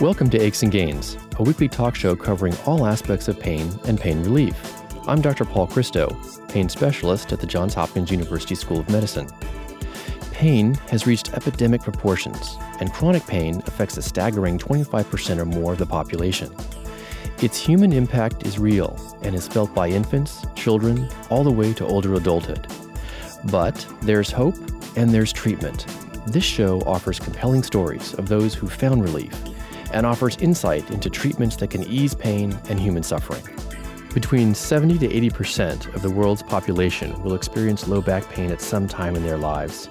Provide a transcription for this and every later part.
Welcome to Aches and Gains, a weekly talk show covering all aspects of pain and pain relief. I'm Dr. Paul Christo, pain specialist at the Johns Hopkins University School of Medicine. Pain has reached epidemic proportions, and chronic pain affects a staggering 25% or more of the population. Its human impact is real and is felt by infants, children, all the way to older adulthood. But there's hope and there's treatment. This show offers compelling stories of those who found relief and offers insight into treatments that can ease pain and human suffering. Between 70 to 80% of the world's population will experience low back pain at some time in their lives.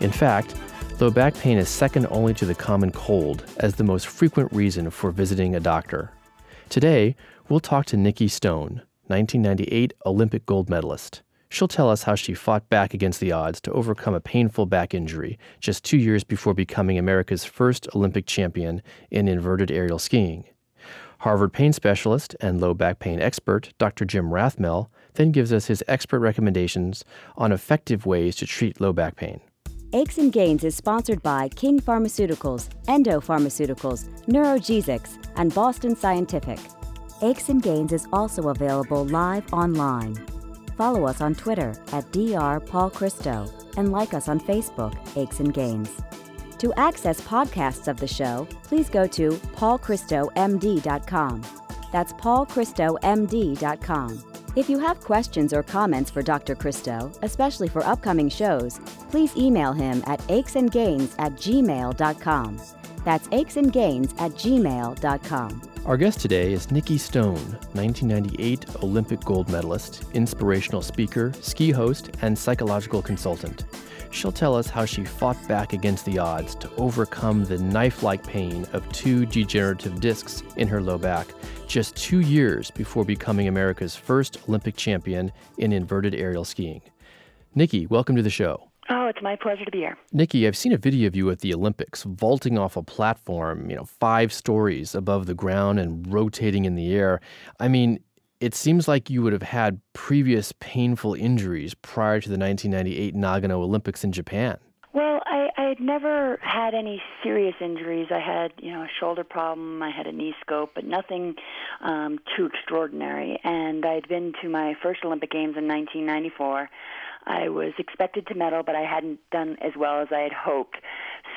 In fact, low back pain is second only to the common cold as the most frequent reason for visiting a doctor. Today, we'll talk to Nikki Stone, 1998 Olympic gold medalist. She'll tell us how she fought back against the odds to overcome a painful back injury just two years before becoming America's first Olympic champion in inverted aerial skiing. Harvard pain specialist and low back pain expert Dr. Jim Rathmell then gives us his expert recommendations on effective ways to treat low back pain. Aches and Gains is sponsored by King Pharmaceuticals, Endo Pharmaceuticals, NeurogesX, and Boston Scientific. Aches and Gains is also available live online. Follow us on Twitter at drpaulchristo and like us on Facebook, Aches and Gains. To access podcasts of the show, please go to paulchristomd.com. That's paulchristomd.com. If you have questions or comments for Dr. Christo, especially for upcoming shows, please email him at achesandgains at gmail.com. That's achesandgains at gmail.com. Our guest today is Nikki Stone, 1998 Olympic gold medalist, inspirational speaker, ski host, and psychological consultant. She'll tell us how she fought back against the odds to overcome the knife like pain of two degenerative discs in her low back just two years before becoming America's first Olympic champion in inverted aerial skiing. Nikki, welcome to the show. Oh, it's my pleasure to be here. Nikki, I've seen a video of you at the Olympics vaulting off a platform, you know, five stories above the ground and rotating in the air. I mean, it seems like you would have had previous painful injuries prior to the 1998 Nagano Olympics in Japan. Well, I, I had never had any serious injuries. I had, you know, a shoulder problem. I had a knee scope, but nothing um, too extraordinary. And I had been to my first Olympic Games in 1994. I was expected to medal, but I hadn't done as well as I had hoped.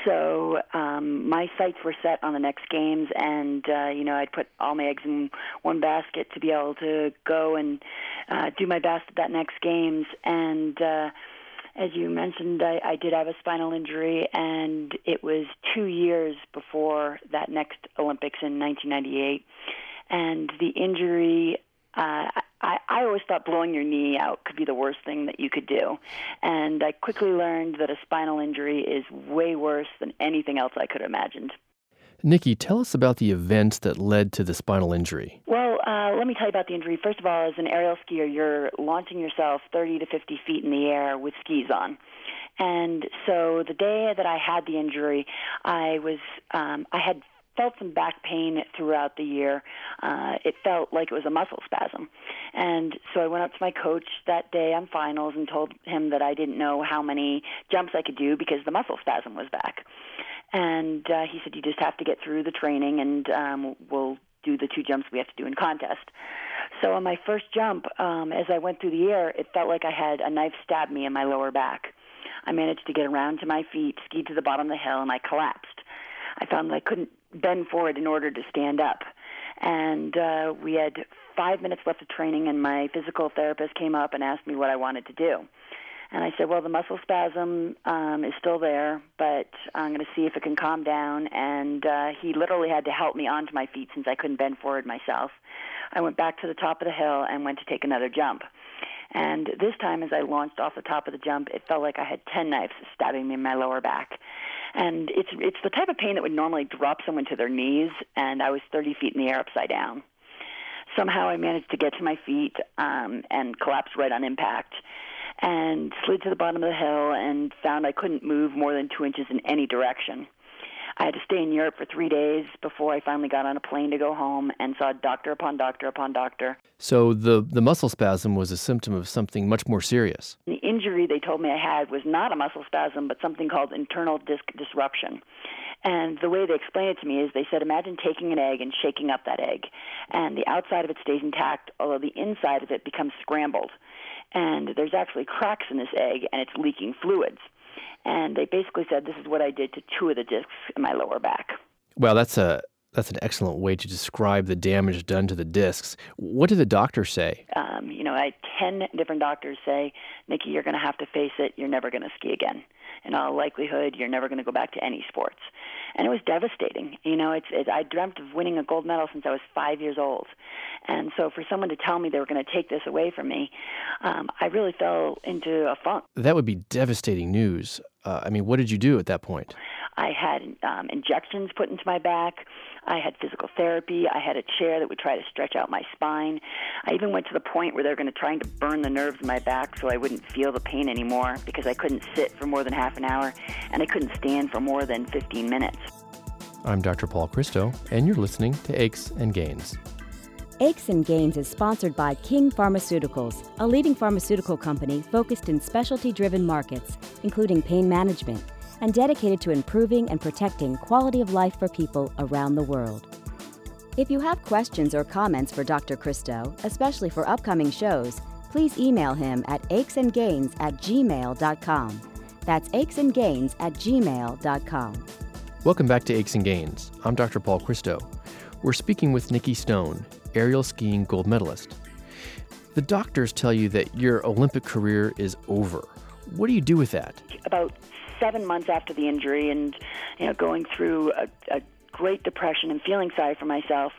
So um, my sights were set on the next games, and uh, you know I'd put all my eggs in one basket to be able to go and uh, do my best at that next games. And uh, as you mentioned, I, I did have a spinal injury, and it was two years before that next Olympics in 1998. And the injury uh, I, I always thought blowing your knee out could be the worst thing that you could do. And I quickly learned that a spinal injury is way worse than anything else I could have imagined. Nikki, tell us about the events that led to the spinal injury. Well, uh, let me tell you about the injury. First of all, as an aerial skier, you're launching yourself 30 to 50 feet in the air with skis on. And so the day that I had the injury, I was um, I had felt some back pain throughout the year. Uh, it felt like it was a muscle spasm. And so I went up to my coach that day on finals and told him that I didn't know how many jumps I could do because the muscle spasm was back. And uh, he said, You just have to get through the training and um, we'll do the two jumps we have to do in contest. So on my first jump, um, as I went through the air, it felt like I had a knife stab me in my lower back. I managed to get around to my feet, skied to the bottom of the hill, and I collapsed. I found that I couldn't bend forward in order to stand up. And uh, we had five minutes left of training, and my physical therapist came up and asked me what I wanted to do. And I said, well, the muscle spasm um, is still there, but I'm going to see if it can calm down. And uh, he literally had to help me onto my feet since I couldn't bend forward myself. I went back to the top of the hill and went to take another jump. And this time, as I launched off the top of the jump, it felt like I had 10 knives stabbing me in my lower back and it's it's the type of pain that would normally drop someone to their knees, and I was 30 feet in the air upside down. Somehow I managed to get to my feet um, and collapsed right on impact, and slid to the bottom of the hill and found I couldn't move more than two inches in any direction. I had to stay in Europe for three days before I finally got on a plane to go home and saw doctor upon doctor upon doctor. So the, the muscle spasm was a symptom of something much more serious. The injury they told me I had was not a muscle spasm, but something called internal disc disruption. And the way they explained it to me is they said, imagine taking an egg and shaking up that egg. And the outside of it stays intact, although the inside of it becomes scrambled. And there's actually cracks in this egg, and it's leaking fluids. And they basically said, this is what I did to two of the discs in my lower back. Well, that's a that's an excellent way to describe the damage done to the discs. What did the doctor say? Um, you know, I had 10 different doctors say, Nikki, you're going to have to face it. You're never going to ski again. In all likelihood, you're never going to go back to any sports. And it was devastating. You know, it's, it, I dreamt of winning a gold medal since I was five years old. And so for someone to tell me they were going to take this away from me, um, I really fell into a funk. That would be devastating news. Uh, I mean, what did you do at that point? I had um, injections put into my back. I had physical therapy. I had a chair that would try to stretch out my spine. I even went to the point where they were going to try to burn the nerves in my back so I wouldn't feel the pain anymore because I couldn't sit for more than half an hour and I couldn't stand for more than 15 minutes. I'm Dr. Paul Christo, and you're listening to Aches and Gains. Aches and Gains is sponsored by King Pharmaceuticals, a leading pharmaceutical company focused in specialty driven markets, including pain management and dedicated to improving and protecting quality of life for people around the world. If you have questions or comments for Dr. Christo, especially for upcoming shows, please email him at achesandgains at gmail.com. That's achesandgains at gmail.com. Welcome back to Aches and Gains. I'm Dr. Paul Christo. We're speaking with Nikki Stone, aerial skiing gold medalist. The doctors tell you that your Olympic career is over. What do you do with that? About seven months after the injury and you know going through a, a great depression and feeling sorry for myself.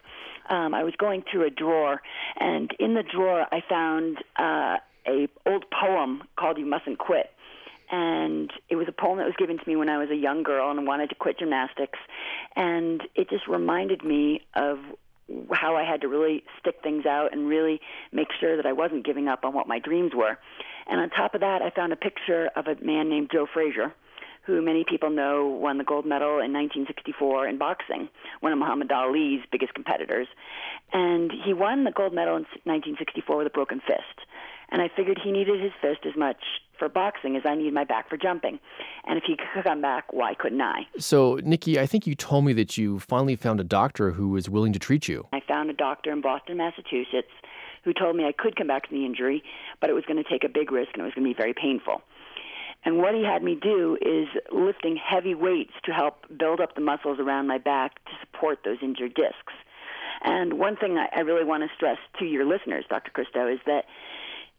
Um, I was going through a drawer, and in the drawer I found uh, a old poem called "You Mustn't Quit." and it was a poem that was given to me when I was a young girl and wanted to quit gymnastics, and it just reminded me of how I had to really stick things out and really make sure that I wasn't giving up on what my dreams were. And on top of that, I found a picture of a man named Joe Frazier who many people know won the gold medal in 1964 in boxing, one of Muhammad Ali's biggest competitors. And he won the gold medal in 1964 with a broken fist. And I figured he needed his fist as much for boxing as I need my back for jumping. And if he could come back, why couldn't I? So, Nikki, I think you told me that you finally found a doctor who was willing to treat you. I found a doctor in Boston, Massachusetts, who told me I could come back from the injury, but it was going to take a big risk and it was going to be very painful. And what he had me do is lifting heavy weights to help build up the muscles around my back to support those injured discs. And one thing I, really want to stress to your listeners, Dr. Christo, is that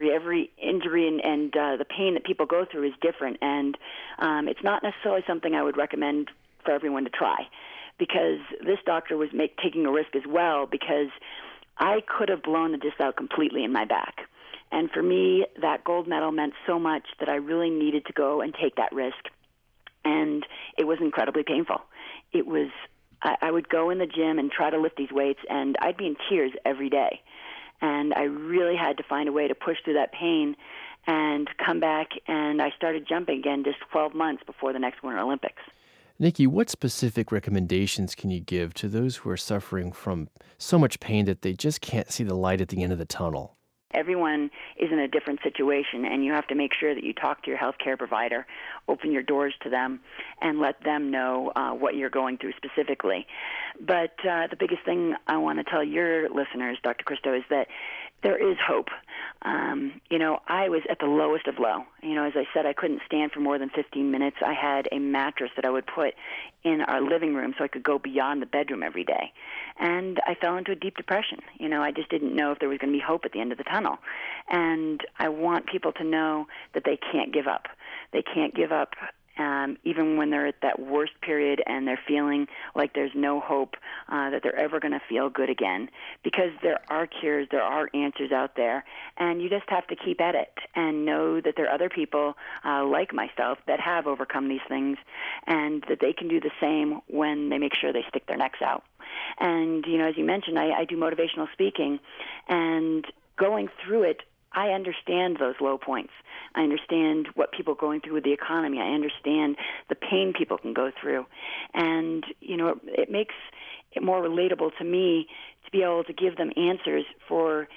every injury and, and uh, the pain that people go through is different, and um, it's not necessarily something I would recommend for everyone to try. Because this doctor was make, taking a risk as well, because I could have blown the disc out completely in my back. And for me, that gold medal meant so much that I really needed to go and take that risk. And it was incredibly painful. It was, I, I would go in the gym and try to lift these weights, and I'd be in tears every day. And I really had to find a way to push through that pain and come back. And I started jumping again just 12 months before the next Winter Olympics. Nikki, what specific recommendations can you give to those who are suffering from so much pain that they just can't see the light at the end of the tunnel? Everyone is in a different situation, and you have to make sure that you talk to your healthcare provider, open your doors to them, and let them know uh, what you're going through specifically. But uh, the biggest thing I want to tell your listeners, Dr. Christo, is that there is hope. Um, you know, I was at the lowest of low. You know, as I said, I couldn't stand for more than 15 minutes. I had a mattress that I would put in our living room so I could go beyond the bedroom every day. And I fell into a deep depression. You know, I just didn't know if there was going to be hope at the end of the tunnel. And I want people to know that they can't give up. They can't give up um, even when they're at that worst period and they're feeling like there's no hope uh, that they're ever going to feel good again. Because there are cures, there are answers out there, and you just have to keep at it and know that there are other people uh, like myself that have overcome these things and that they can do the same when they make sure they stick their necks out. And, you know, as you mentioned, I, I do motivational speaking, and going through it I understand those low points. I understand what people are going through with the economy. I understand the pain people can go through. And, you know, it makes it more relatable to me to be able to give them answers for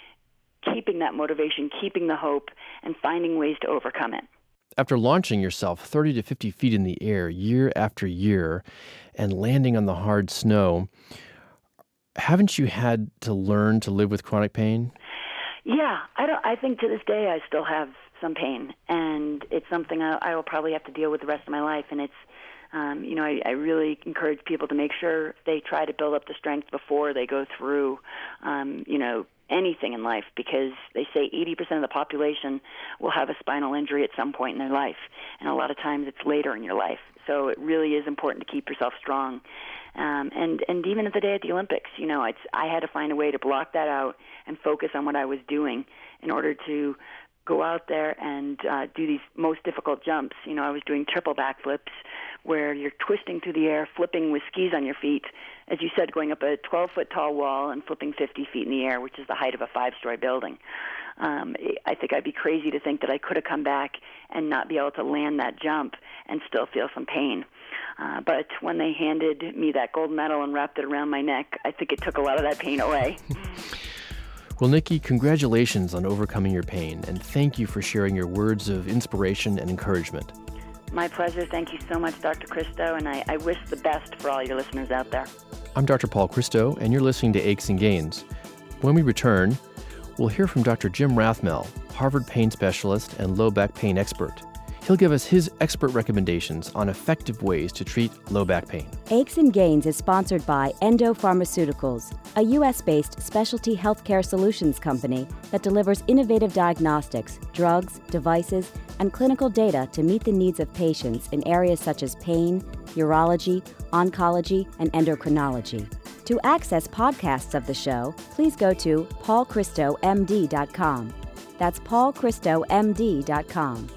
keeping that motivation, keeping the hope, and finding ways to overcome it. After launching yourself 30 to 50 feet in the air year after year and landing on the hard snow, haven't you had to learn to live with chronic pain? Yeah, I don't. I think to this day I still have some pain, and it's something I, I will probably have to deal with the rest of my life. And it's, um, you know, I, I really encourage people to make sure they try to build up the strength before they go through, um, you know, anything in life because they say 80% of the population will have a spinal injury at some point in their life, and a lot of times it's later in your life. So it really is important to keep yourself strong. Um, and and even at the day at the Olympics, you know, it's I had to find a way to block that out and focus on what I was doing in order to go out there and uh, do these most difficult jumps. You know, I was doing triple backflips where you're twisting through the air, flipping with skis on your feet, as you said, going up a 12 foot tall wall and flipping 50 feet in the air, which is the height of a five story building. Um, I think I'd be crazy to think that I could have come back and not be able to land that jump and still feel some pain. Uh, but when they handed me that gold medal and wrapped it around my neck, I think it took a lot of that pain away. well, Nikki, congratulations on overcoming your pain, and thank you for sharing your words of inspiration and encouragement. My pleasure. Thank you so much, Dr. Christo, and I, I wish the best for all your listeners out there. I'm Dr. Paul Christo, and you're listening to Aches and Gains. When we return, we'll hear from Dr. Jim Rathmell, Harvard pain specialist and low back pain expert. He'll give us his expert recommendations on effective ways to treat low back pain. Aches and Gains is sponsored by Endo Pharmaceuticals, a U.S. based specialty healthcare solutions company that delivers innovative diagnostics, drugs, devices, and clinical data to meet the needs of patients in areas such as pain, urology, oncology, and endocrinology. To access podcasts of the show, please go to paulchristomd.com. That's paulchristomd.com.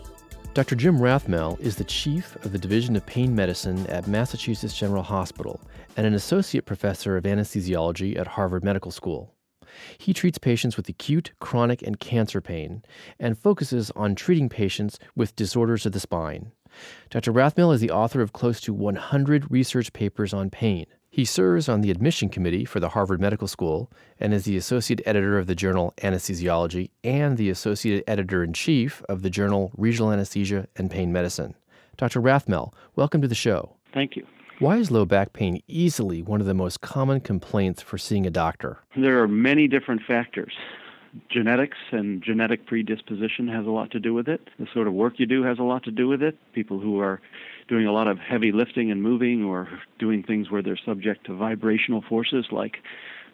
Dr. Jim Rathmell is the chief of the Division of Pain Medicine at Massachusetts General Hospital and an associate professor of anesthesiology at Harvard Medical School. He treats patients with acute, chronic, and cancer pain and focuses on treating patients with disorders of the spine. Dr. Rathmell is the author of close to 100 research papers on pain. He serves on the admission committee for the Harvard Medical School and is the associate editor of the journal Anesthesiology and the associate editor in chief of the journal Regional Anesthesia and Pain Medicine. Dr. Rathmell, welcome to the show. Thank you. Why is low back pain easily one of the most common complaints for seeing a doctor? There are many different factors. Genetics and genetic predisposition has a lot to do with it. The sort of work you do has a lot to do with it. People who are doing a lot of heavy lifting and moving or doing things where they're subject to vibrational forces like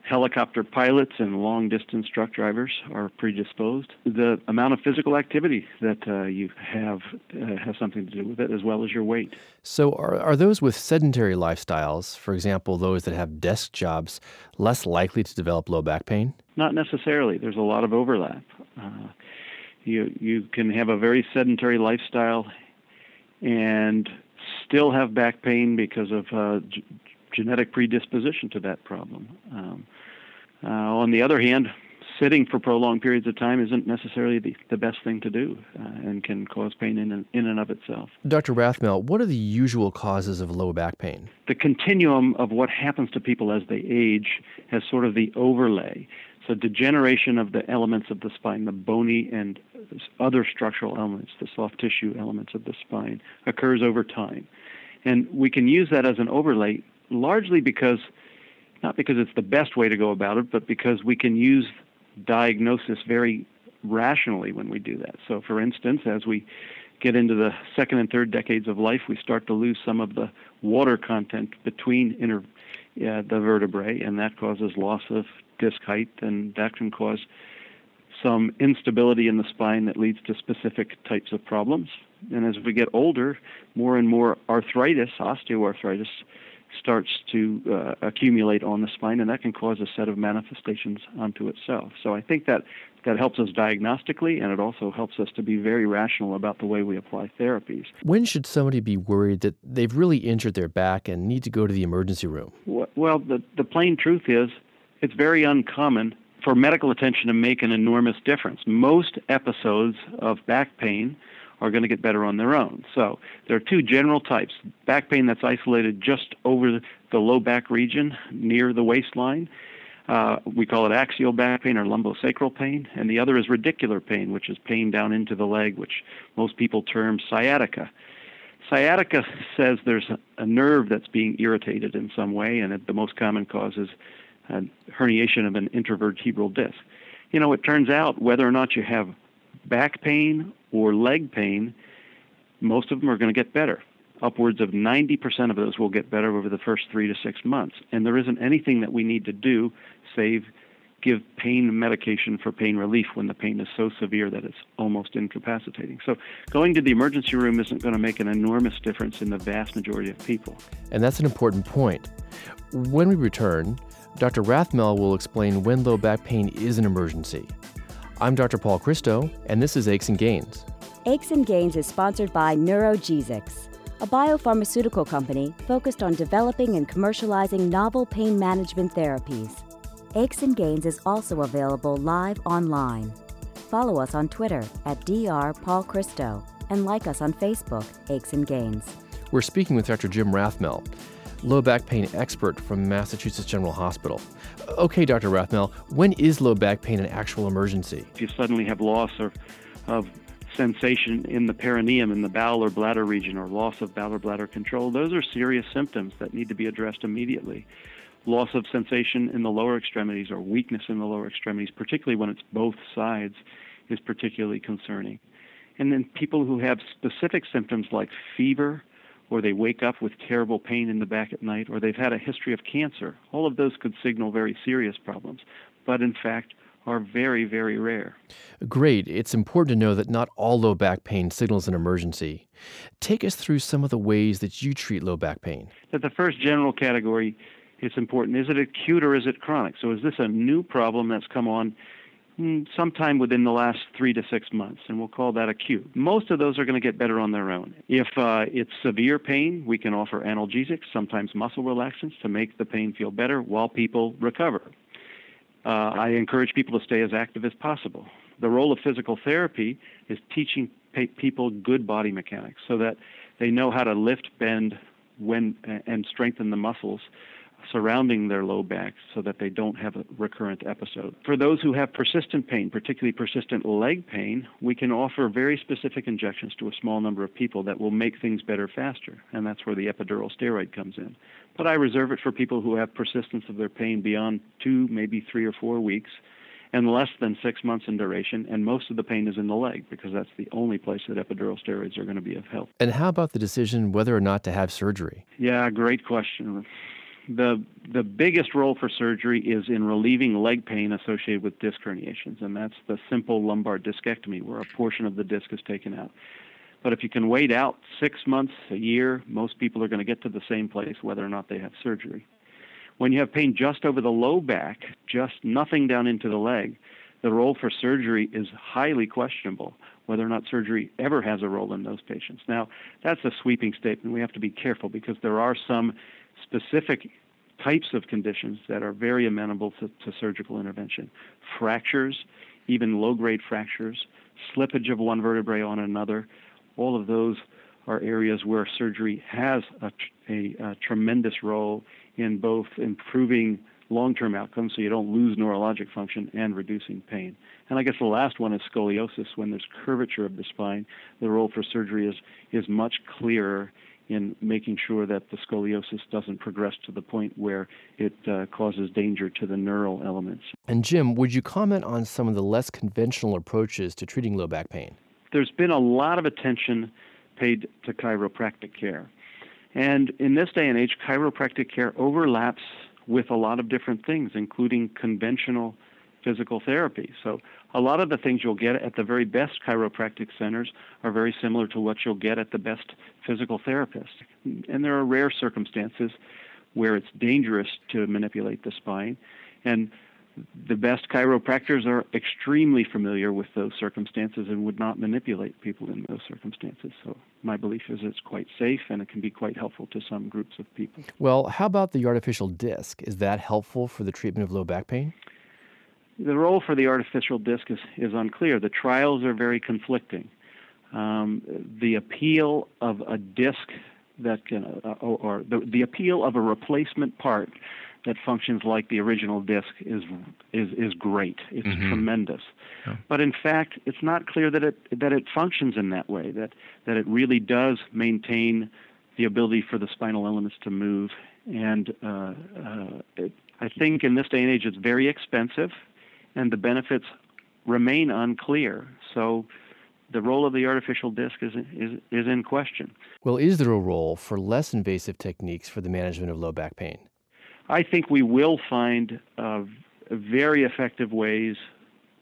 helicopter pilots and long distance truck drivers are predisposed. The amount of physical activity that uh, you have uh, has something to do with it, as well as your weight. So, are, are those with sedentary lifestyles, for example, those that have desk jobs, less likely to develop low back pain? Not necessarily. There's a lot of overlap. Uh, you you can have a very sedentary lifestyle and still have back pain because of uh, genetic predisposition to that problem. Um, uh, on the other hand, sitting for prolonged periods of time isn't necessarily the, the best thing to do uh, and can cause pain in, in and of itself. Dr. Rathmell, what are the usual causes of low back pain? The continuum of what happens to people as they age has sort of the overlay. So, degeneration of the elements of the spine, the bony and other structural elements, the soft tissue elements of the spine, occurs over time. And we can use that as an overlay largely because, not because it's the best way to go about it, but because we can use diagnosis very rationally when we do that. So, for instance, as we get into the second and third decades of life, we start to lose some of the water content between uh, the vertebrae, and that causes loss of disc height, and that can cause some instability in the spine that leads to specific types of problems. And as we get older, more and more arthritis, osteoarthritis, starts to uh, accumulate on the spine, and that can cause a set of manifestations unto itself. So I think that that helps us diagnostically, and it also helps us to be very rational about the way we apply therapies. When should somebody be worried that they've really injured their back and need to go to the emergency room? Well, the, the plain truth is it's very uncommon for medical attention to make an enormous difference. Most episodes of back pain are going to get better on their own. So there are two general types back pain that's isolated just over the low back region near the waistline. Uh, we call it axial back pain or lumbosacral pain, and the other is radicular pain, which is pain down into the leg, which most people term sciatica. Sciatica says there's a, nerve that's being irritated in some way, and the most common cause is a herniation of an intervertebral disc. You know, it turns out whether or not you have back pain or leg pain, most of them are going to get better. Upwards of 90% of those will get better over the first three to six months. And there isn't anything that we need to do save give pain medication for pain relief when the pain is so severe that it's almost incapacitating. So going to the emergency room isn't going to make an enormous difference in the vast majority of people. And that's an important point. When we return, Dr. Rathmell will explain when low back pain is an emergency. I'm Dr. Paul Christo, and this is Aches and Gains. Aches and Gains is sponsored by NeurogesX, a biopharmaceutical company focused on developing and commercializing novel pain management therapies. Aches and Gains is also available live online. Follow us on Twitter at Dr. Paul Christo and like us on Facebook, Aches and Gains. We're speaking with Dr. Jim Rathmell, low back pain expert from Massachusetts General Hospital. Okay, Dr. Rathmell, when is low back pain an actual emergency? If you suddenly have loss of, of sensation in the perineum, in the bowel or bladder region, or loss of bowel or bladder control, those are serious symptoms that need to be addressed immediately. Loss of sensation in the lower extremities or weakness in the lower extremities, particularly when it's both sides, is particularly concerning. And then people who have specific symptoms like fever, or they wake up with terrible pain in the back at night, or they've had a history of cancer. All of those could signal very serious problems, but in fact are very, very rare. Great. It's important to know that not all low back pain signals an emergency. Take us through some of the ways that you treat low back pain. That the first general category it's important. Is it acute or is it chronic? So is this a new problem that's come on sometime within the last three to six months, and we'll call that acute. Most of those are going to get better on their own. If uh, it's severe pain, we can offer analgesics, sometimes muscle relaxants, to make the pain feel better while people recover. Uh, I encourage people to stay as active as possible. The role of physical therapy is teaching people good body mechanics so that they know how to lift, bend, when, and strengthen the muscles surrounding their low back so that they don't have a recurrent episode. For those who have persistent pain, particularly persistent leg pain, we can offer very specific injections to a small number of people that will make things better faster, and that's where the epidural steroid comes in. But I reserve it for people who have persistence of their pain beyond two, maybe three or four weeks and less than six months in duration, and most of the pain is in the leg because that's the only place that epidural steroids are going to be of help. And how about the decision whether or not to have surgery? Yeah, great question the the biggest role for surgery is in relieving leg pain associated with disc herniations, and that's the simple lumbar discectomy, where a portion of the disc is taken out. But if you can wait out six months, a year, most people are going to get to the same place whether or not they have surgery. When you have pain just over the low back, just nothing down into the leg, the role for surgery is highly questionable, whether or not surgery ever has a role in those patients. Now, that's a sweeping statement. We have to be careful because there are some specific types of conditions that are very amenable to, to surgical intervention. Fractures, even low grade fractures, slippage of one vertebrae on another, all of those are areas where surgery has a, a, a tremendous role in both improving long term outcomes so you don't lose neurologic function and reducing pain. And I guess the last one is scoliosis. When there's curvature of the spine, the role for surgery is, is much clearer in making sure that the scoliosis doesn't progress to the point where it uh, causes danger to the neural elements. And Jim, would you comment on some of the less conventional approaches to treating low back pain? There's been a lot of attention paid to chiropractic care. And in this day and age, chiropractic care overlaps with a lot of different things, including conventional physical therapy. So a lot of the things you'll get at the very best chiropractic centers are very similar to what you'll get at the best physical therapists. And there are rare circumstances where it's dangerous to manipulate the spine. And the best chiropractors are extremely familiar with those circumstances and would not manipulate people in those circumstances. So my belief is it's quite safe and it can be quite helpful to some groups of people. Well, how about the artificial disc? Is that helpful for the treatment of low back pain? The role for the artificial disc is, is unclear. The trials are very conflicting. Um, the appeal of a disc that can, uh, or, the, the appeal of a replacement part that functions like the original disc is is is great. It's mm-hmm. tremendous. Yeah. But in fact, it's not clear that it that it functions in that way. That that it really does maintain the ability for the spinal elements to move. And uh, uh, it, I think in this day and age, it's very expensive, and the benefits remain unclear. So the role of the artificial disc is, is, is in question. Well, is there a role for less invasive techniques for the management of low back pain? I think we will find uh, very effective ways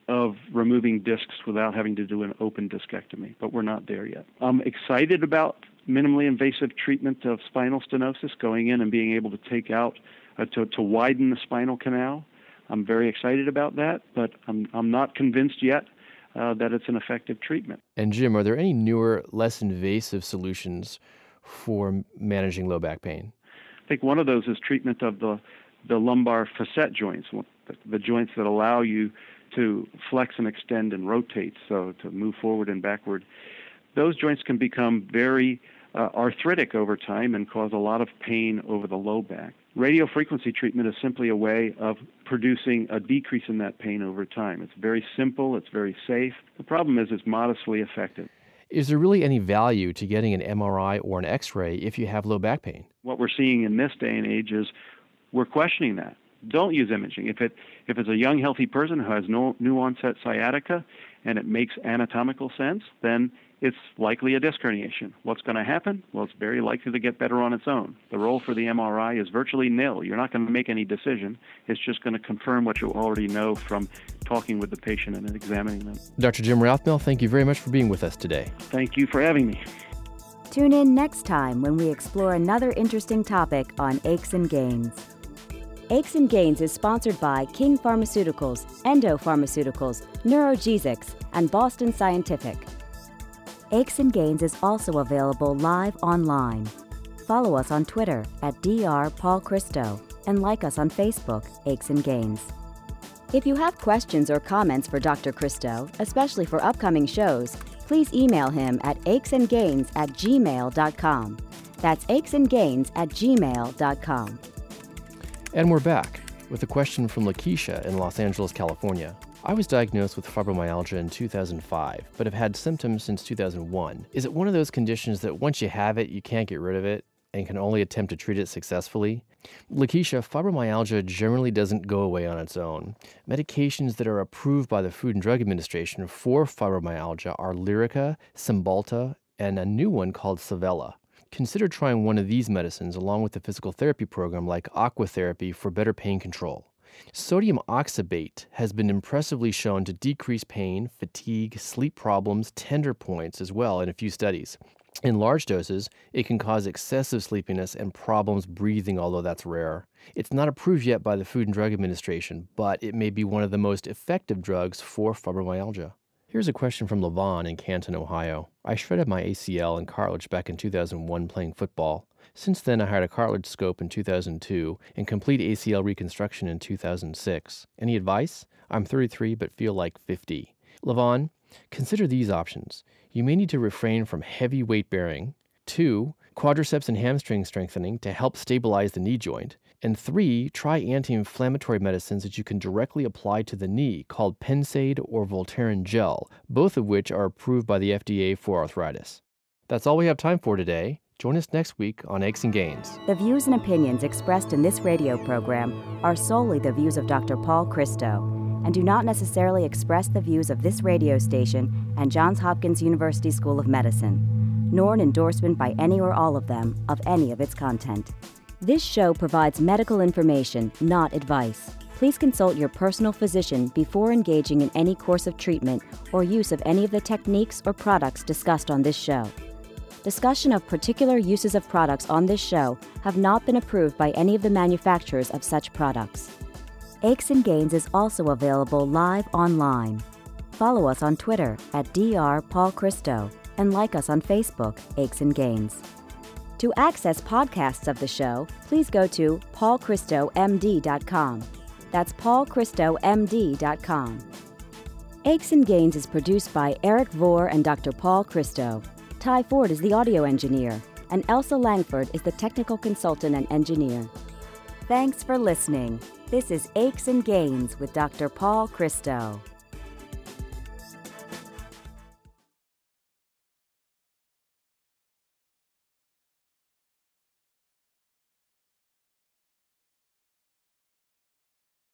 of removing discs without having to do an open discectomy, but we're not there yet. I'm excited about minimally invasive treatment of spinal stenosis, going in and being able to take out, uh, to, to widen the spinal canal. I'm very excited about that, but I'm, I'm not convinced yet uh, that it's an effective treatment. And Jim, are there any newer, less invasive solutions for managing low back pain? I think one of those is treatment of the, the lumbar facet joints, the, the joints that allow you to flex and extend and rotate, so to move forward and backward. Those joints can become very uh, arthritic over time and cause a lot of pain over the low back. Radio frequency treatment is simply a way of producing a decrease in that pain over time. It's very simple, it's very safe. The problem is it's modestly effective. Is there really any value to getting an MRI or an X ray if you have low back pain? What we're seeing in this day and age is we're questioning that. Don't use imaging. If, it, if it's a young, healthy person who has no new onset sciatica and it makes anatomical sense, then it's likely a disc herniation. What's going to happen? Well, it's very likely to get better on its own. The role for the MRI is virtually nil. You're not going to make any decision. It's just going to confirm what you already know from talking with the patient and examining them. Dr. Jim Rathmell, thank you very much for being with us today. Thank you for having me. Tune in next time when we explore another interesting topic on aches and gains. Aches and Gains is sponsored by King Pharmaceuticals, Endo Pharmaceuticals, NeurogesX, and Boston Scientific. Aches and Gains is also available live online. Follow us on Twitter at Dr. Paul Christo and like us on Facebook, Aches and Gains. If you have questions or comments for Dr. Christo, especially for upcoming shows, please email him at achesandgains at gmail.com. That's achesandgains at gmail.com. And we're back with a question from Lakeisha in Los Angeles, California. I was diagnosed with fibromyalgia in 2005, but have had symptoms since 2001. Is it one of those conditions that once you have it, you can't get rid of it and can only attempt to treat it successfully? Lakeisha, fibromyalgia generally doesn't go away on its own. Medications that are approved by the Food and Drug Administration for fibromyalgia are Lyrica, Cymbalta, and a new one called Savella consider trying one of these medicines along with a physical therapy program like aquatherapy for better pain control. Sodium oxybate has been impressively shown to decrease pain, fatigue, sleep problems, tender points as well in a few studies. In large doses, it can cause excessive sleepiness and problems breathing, although that's rare. It's not approved yet by the Food and Drug Administration, but it may be one of the most effective drugs for fibromyalgia. Here's a question from Levon in Canton, Ohio. I shredded my ACL and cartilage back in 2001 playing football. Since then, I hired a cartilage scope in 2002 and complete ACL reconstruction in 2006. Any advice? I'm 33 but feel like 50. Levon, consider these options. You may need to refrain from heavy weight bearing. Two, quadriceps and hamstring strengthening to help stabilize the knee joint. And three, try anti inflammatory medicines that you can directly apply to the knee called Pennsaid or Voltaren Gel, both of which are approved by the FDA for arthritis. That's all we have time for today. Join us next week on Aches and Gains. The views and opinions expressed in this radio program are solely the views of Dr. Paul Christo and do not necessarily express the views of this radio station and Johns Hopkins University School of Medicine, nor an endorsement by any or all of them of any of its content. This show provides medical information, not advice. Please consult your personal physician before engaging in any course of treatment or use of any of the techniques or products discussed on this show. Discussion of particular uses of products on this show have not been approved by any of the manufacturers of such products. Aches and Gains is also available live online. Follow us on Twitter at Dr. Paul Christo and like us on Facebook, Aches and Gains. To access podcasts of the show, please go to paulchristomd.com. That's paulchristomd.com. Aches and Gains is produced by Eric Vore and Dr. Paul Christo. Ty Ford is the audio engineer, and Elsa Langford is the technical consultant and engineer. Thanks for listening. This is Aches and Gains with Dr. Paul Christo.